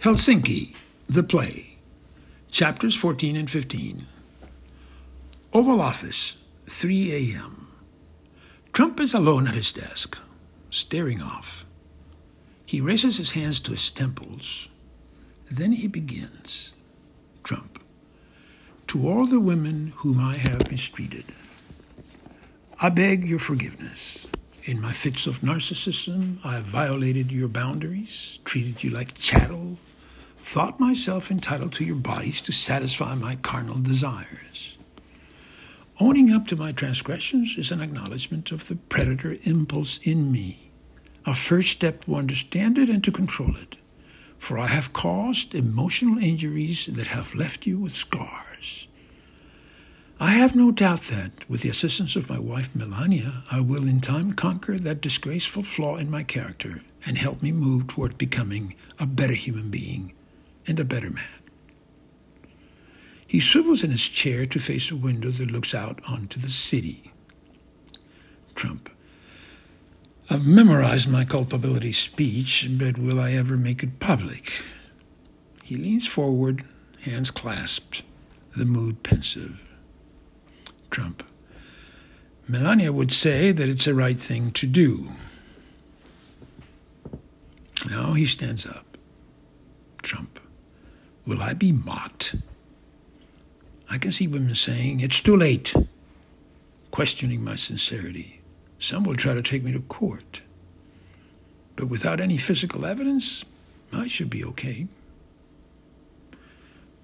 Helsinki, the play, chapters 14 and 15. Oval Office, 3 a.m. Trump is alone at his desk, staring off. He raises his hands to his temples. Then he begins. Trump. To all the women whom I have mistreated, I beg your forgiveness. In my fits of narcissism, I violated your boundaries, treated you like chattel, thought myself entitled to your bodies to satisfy my carnal desires. Owning up to my transgressions is an acknowledgement of the predator impulse in me, a first step to understand it and to control it. For I have caused emotional injuries that have left you with scars. I have no doubt that, with the assistance of my wife Melania, I will in time conquer that disgraceful flaw in my character and help me move toward becoming a better human being and a better man. He swivels in his chair to face a window that looks out onto the city. Trump. I've memorized my culpability speech, but will I ever make it public? He leans forward, hands clasped, the mood pensive. Trump. Melania would say that it's the right thing to do. Now he stands up. Trump. Will I be mocked? I can see women saying, It's too late, questioning my sincerity. Some will try to take me to court. But without any physical evidence, I should be okay.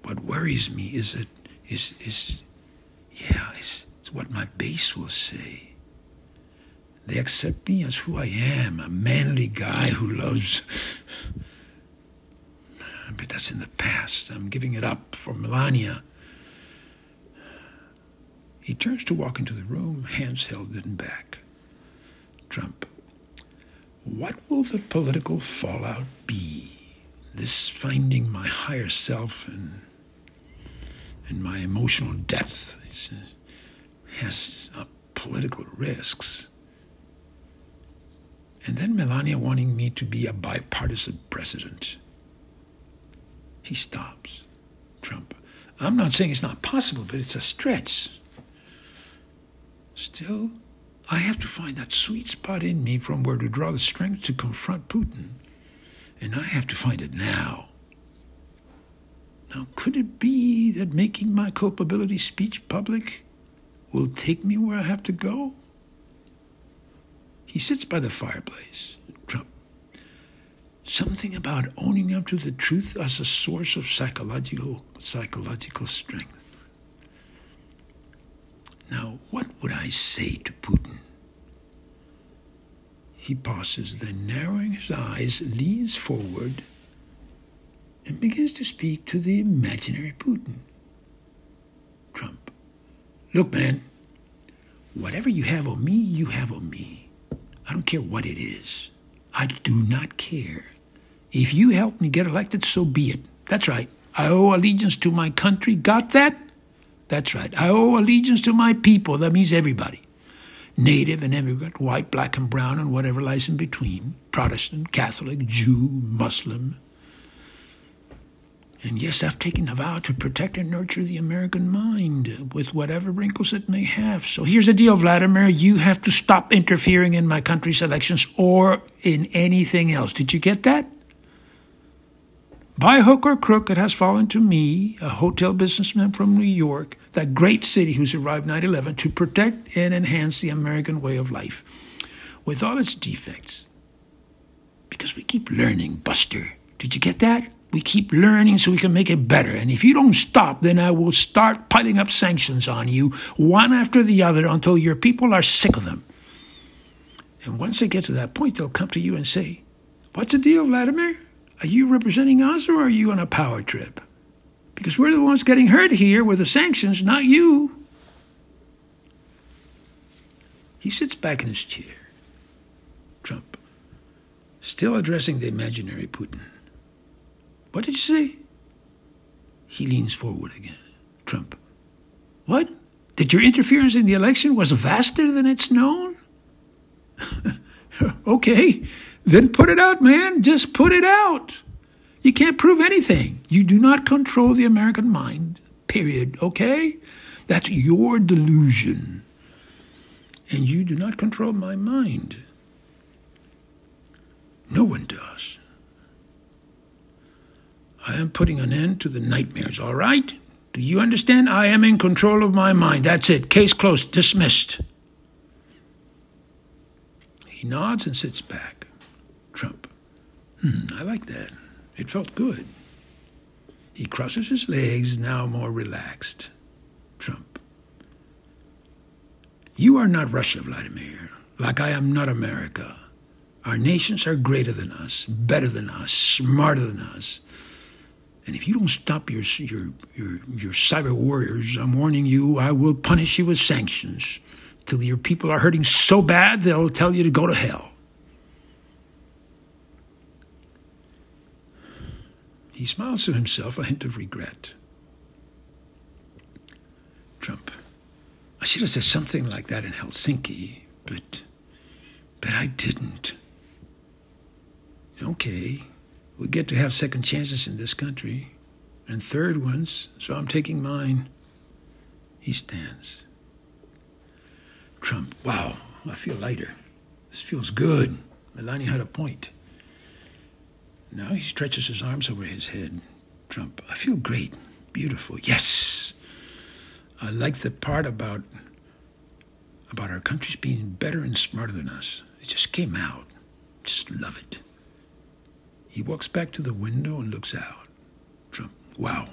What worries me is that is is yeah, it's, it's what my base will say. They accept me as who I am, a manly guy who loves. But that's in the past. I'm giving it up for Melania. He turns to walk into the room, hands held in back. Trump. What will the political fallout be? This finding my higher self and and my emotional depth has political risks. And then Melania wanting me to be a bipartisan president. He stops. Trump. I'm not saying it's not possible, but it's a stretch. Still, I have to find that sweet spot in me from where to draw the strength to confront Putin. And I have to find it now. Now, could it be that making my culpability speech public will take me where I have to go? He sits by the fireplace. Trump. Something about owning up to the truth as a source of psychological psychological strength. Now, what would I say to Putin? He pauses, then narrowing his eyes, leans forward and begins to speak to the imaginary Putin. Trump. Look, man, whatever you have on me, you have on me. I don't care what it is. I do not care. If you help me get elected, so be it. That's right. I owe allegiance to my country. Got that? That's right. I owe allegiance to my people. That means everybody native and immigrant, white, black, and brown, and whatever lies in between, Protestant, Catholic, Jew, Muslim, and yes, I've taken a vow to protect and nurture the American mind with whatever wrinkles it may have. So here's the deal, Vladimir. You have to stop interfering in my country's elections or in anything else. Did you get that? By hook or crook, it has fallen to me, a hotel businessman from New York, that great city who survived 9 11, to protect and enhance the American way of life with all its defects. Because we keep learning, Buster. Did you get that? We keep learning so we can make it better. And if you don't stop, then I will start piling up sanctions on you, one after the other, until your people are sick of them. And once they get to that point, they'll come to you and say, What's the deal, Vladimir? Are you representing us or are you on a power trip? Because we're the ones getting hurt here with the sanctions, not you. He sits back in his chair. Trump, still addressing the imaginary Putin. What did you say? He leans forward again. Trump. What? That your interference in the election was vaster than it's known? okay, then put it out, man. Just put it out. You can't prove anything. You do not control the American mind, period, okay? That's your delusion. And you do not control my mind. No one does. I am putting an end to the nightmares, all right? Do you understand? I am in control of my mind. That's it. Case closed. Dismissed. He nods and sits back. Trump. Hmm, I like that. It felt good. He crosses his legs, now more relaxed. Trump. You are not Russia, Vladimir, like I am not America. Our nations are greater than us, better than us, smarter than us. And if you don't stop your, your, your, your cyber warriors, I'm warning you, I will punish you with sanctions till your people are hurting so bad they'll tell you to go to hell. He smiles to himself, a hint of regret. Trump. I should have said something like that in Helsinki, but but I didn't. Okay, we get to have second chances in this country, and third ones, so I'm taking mine. He stands. Trump, wow, I feel lighter. This feels good. Melania had a point. Now he stretches his arms over his head. Trump, I feel great, beautiful. Yes. I like the part about about our countries being better and smarter than us. It just came out. Just love it. He walks back to the window and looks out. Trump, wow.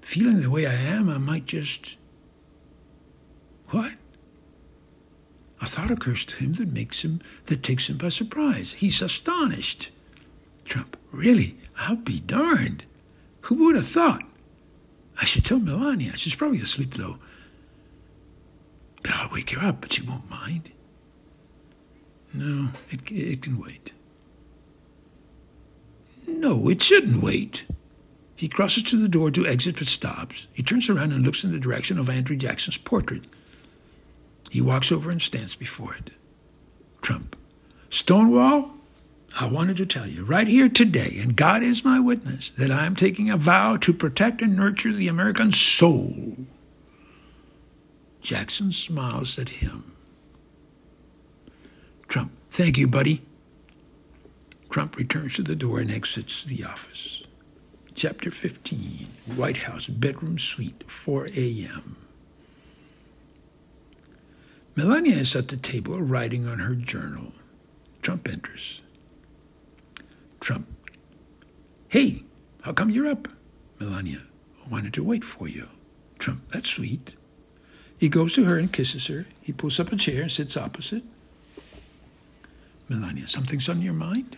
Feeling the way I am, I might just. What? A thought occurs to him that makes him, that takes him by surprise. He's astonished. Trump, really? I'll be darned. Who would have thought? I should tell Melania. She's probably asleep, though. But I'll wake her up, but she won't mind. No, it, it can wait. No, it shouldn't wait. He crosses to the door to exit but stops. He turns around and looks in the direction of Andrew Jackson's portrait. He walks over and stands before it. Trump. Stonewall, I wanted to tell you right here today, and God is my witness, that I am taking a vow to protect and nurture the American soul. Jackson smiles at him. Trump, thank you, buddy. Trump returns to the door and exits the office. Chapter 15 White House Bedroom Suite, 4 a.m. Melania is at the table writing on her journal. Trump enters. Trump. Hey, how come you're up? Melania. I wanted to wait for you. Trump. That's sweet. He goes to her and kisses her. He pulls up a chair and sits opposite. Melania. Something's on your mind?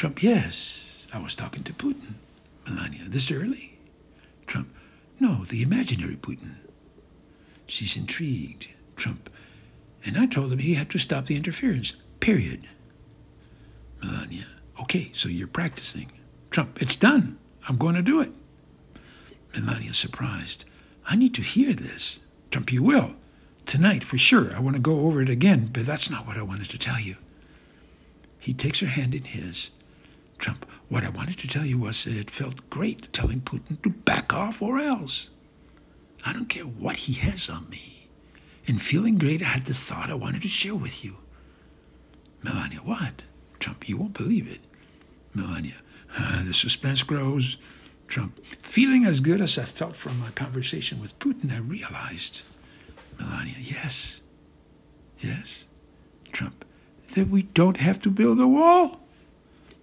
Trump, yes, I was talking to Putin. Melania, this early? Trump, no, the imaginary Putin. She's intrigued. Trump, and I told him he had to stop the interference, period. Melania, okay, so you're practicing. Trump, it's done. I'm going to do it. Melania, surprised. I need to hear this. Trump, you will. Tonight, for sure. I want to go over it again, but that's not what I wanted to tell you. He takes her hand in his. Trump, what I wanted to tell you was that it felt great telling Putin to back off or else. I don't care what he has on me. In feeling great, I had the thought I wanted to share with you. Melania, what? Trump, you won't believe it. Melania, uh, the suspense grows. Trump, feeling as good as I felt from my conversation with Putin, I realized. Melania, yes. Yes. Trump, that we don't have to build a wall.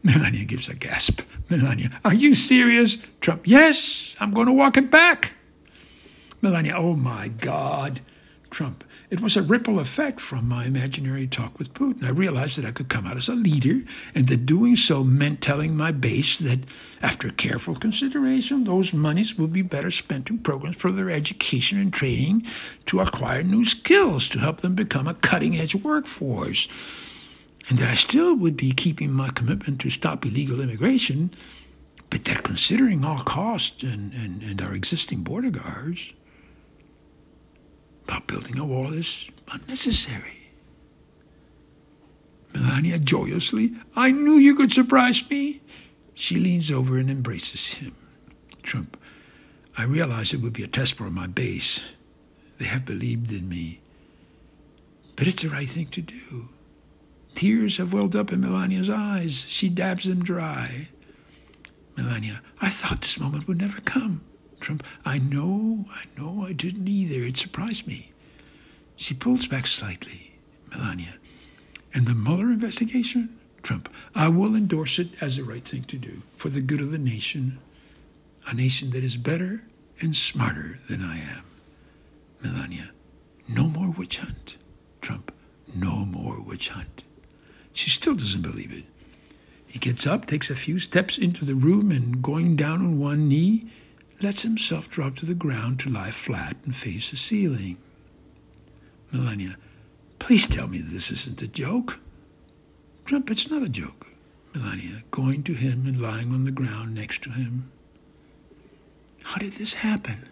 Melania gives a gasp. Melania, are you serious? Trump, yes, I'm going to walk it back. Melania, oh my God. Trump, it was a ripple effect from my imaginary talk with Putin. I realized that I could come out as a leader, and that doing so meant telling my base that, after careful consideration, those monies will be better spent in programs for their education and training to acquire new skills to help them become a cutting edge workforce and that I still would be keeping my commitment to stop illegal immigration, but that considering all costs and, and, and our existing border guards, about building a wall is unnecessary. Melania joyously, I knew you could surprise me. She leans over and embraces him. Trump, I realize it would be a test for my base. They have believed in me. But it's the right thing to do. Tears have welled up in Melania's eyes. She dabs them dry. Melania, I thought this moment would never come. Trump, I know, I know I didn't either. It surprised me. She pulls back slightly. Melania, and the Mueller investigation? Trump, I will endorse it as the right thing to do for the good of the nation, a nation that is better and smarter than I am. Melania, no more witch hunt. Trump, no more witch hunt. She still doesn't believe it. He gets up, takes a few steps into the room, and going down on one knee, lets himself drop to the ground to lie flat and face the ceiling. Melania, please tell me this isn't a joke. Trump, it's not a joke. Melania, going to him and lying on the ground next to him. How did this happen?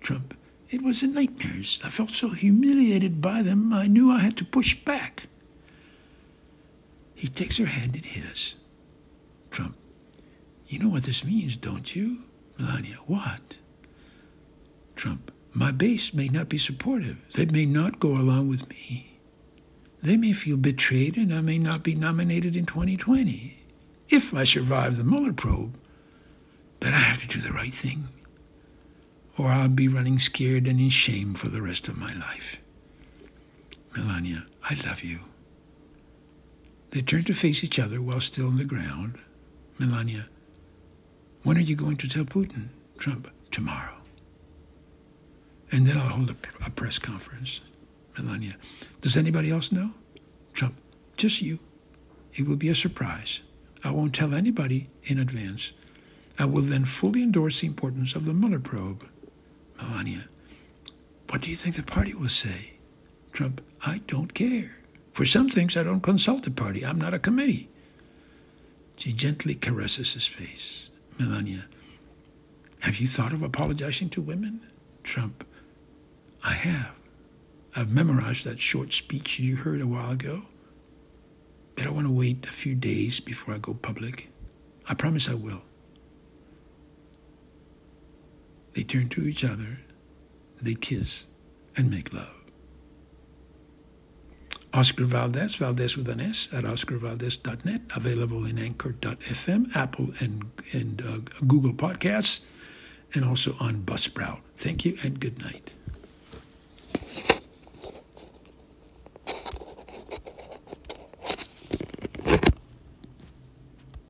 Trump, it was in nightmares. I felt so humiliated by them, I knew I had to push back. He takes her hand in his. Trump, you know what this means, don't you? Melania, what? Trump, my base may not be supportive. They may not go along with me. They may feel betrayed and I may not be nominated in 2020 if I survive the Mueller probe. But I have to do the right thing or I'll be running scared and in shame for the rest of my life. Melania, I love you. They turn to face each other while still on the ground. Melania, when are you going to tell Putin? Trump, tomorrow. And then I'll hold a, a press conference. Melania, does anybody else know? Trump, just you. It will be a surprise. I won't tell anybody in advance. I will then fully endorse the importance of the Mueller probe. Melania, what do you think the party will say? Trump, I don't care. For some things, I don't consult the party. I'm not a committee. She gently caresses his face. Melania, have you thought of apologizing to women? Trump, I have. I've memorized that short speech you heard a while ago. But I want to wait a few days before I go public. I promise I will. They turn to each other, they kiss, and make love. Oscar Valdes, Valdes with an S, at oscarvaldes.net, available in anchor.fm, Apple and, and uh, Google Podcasts, and also on Buzzsprout. Thank you and good night.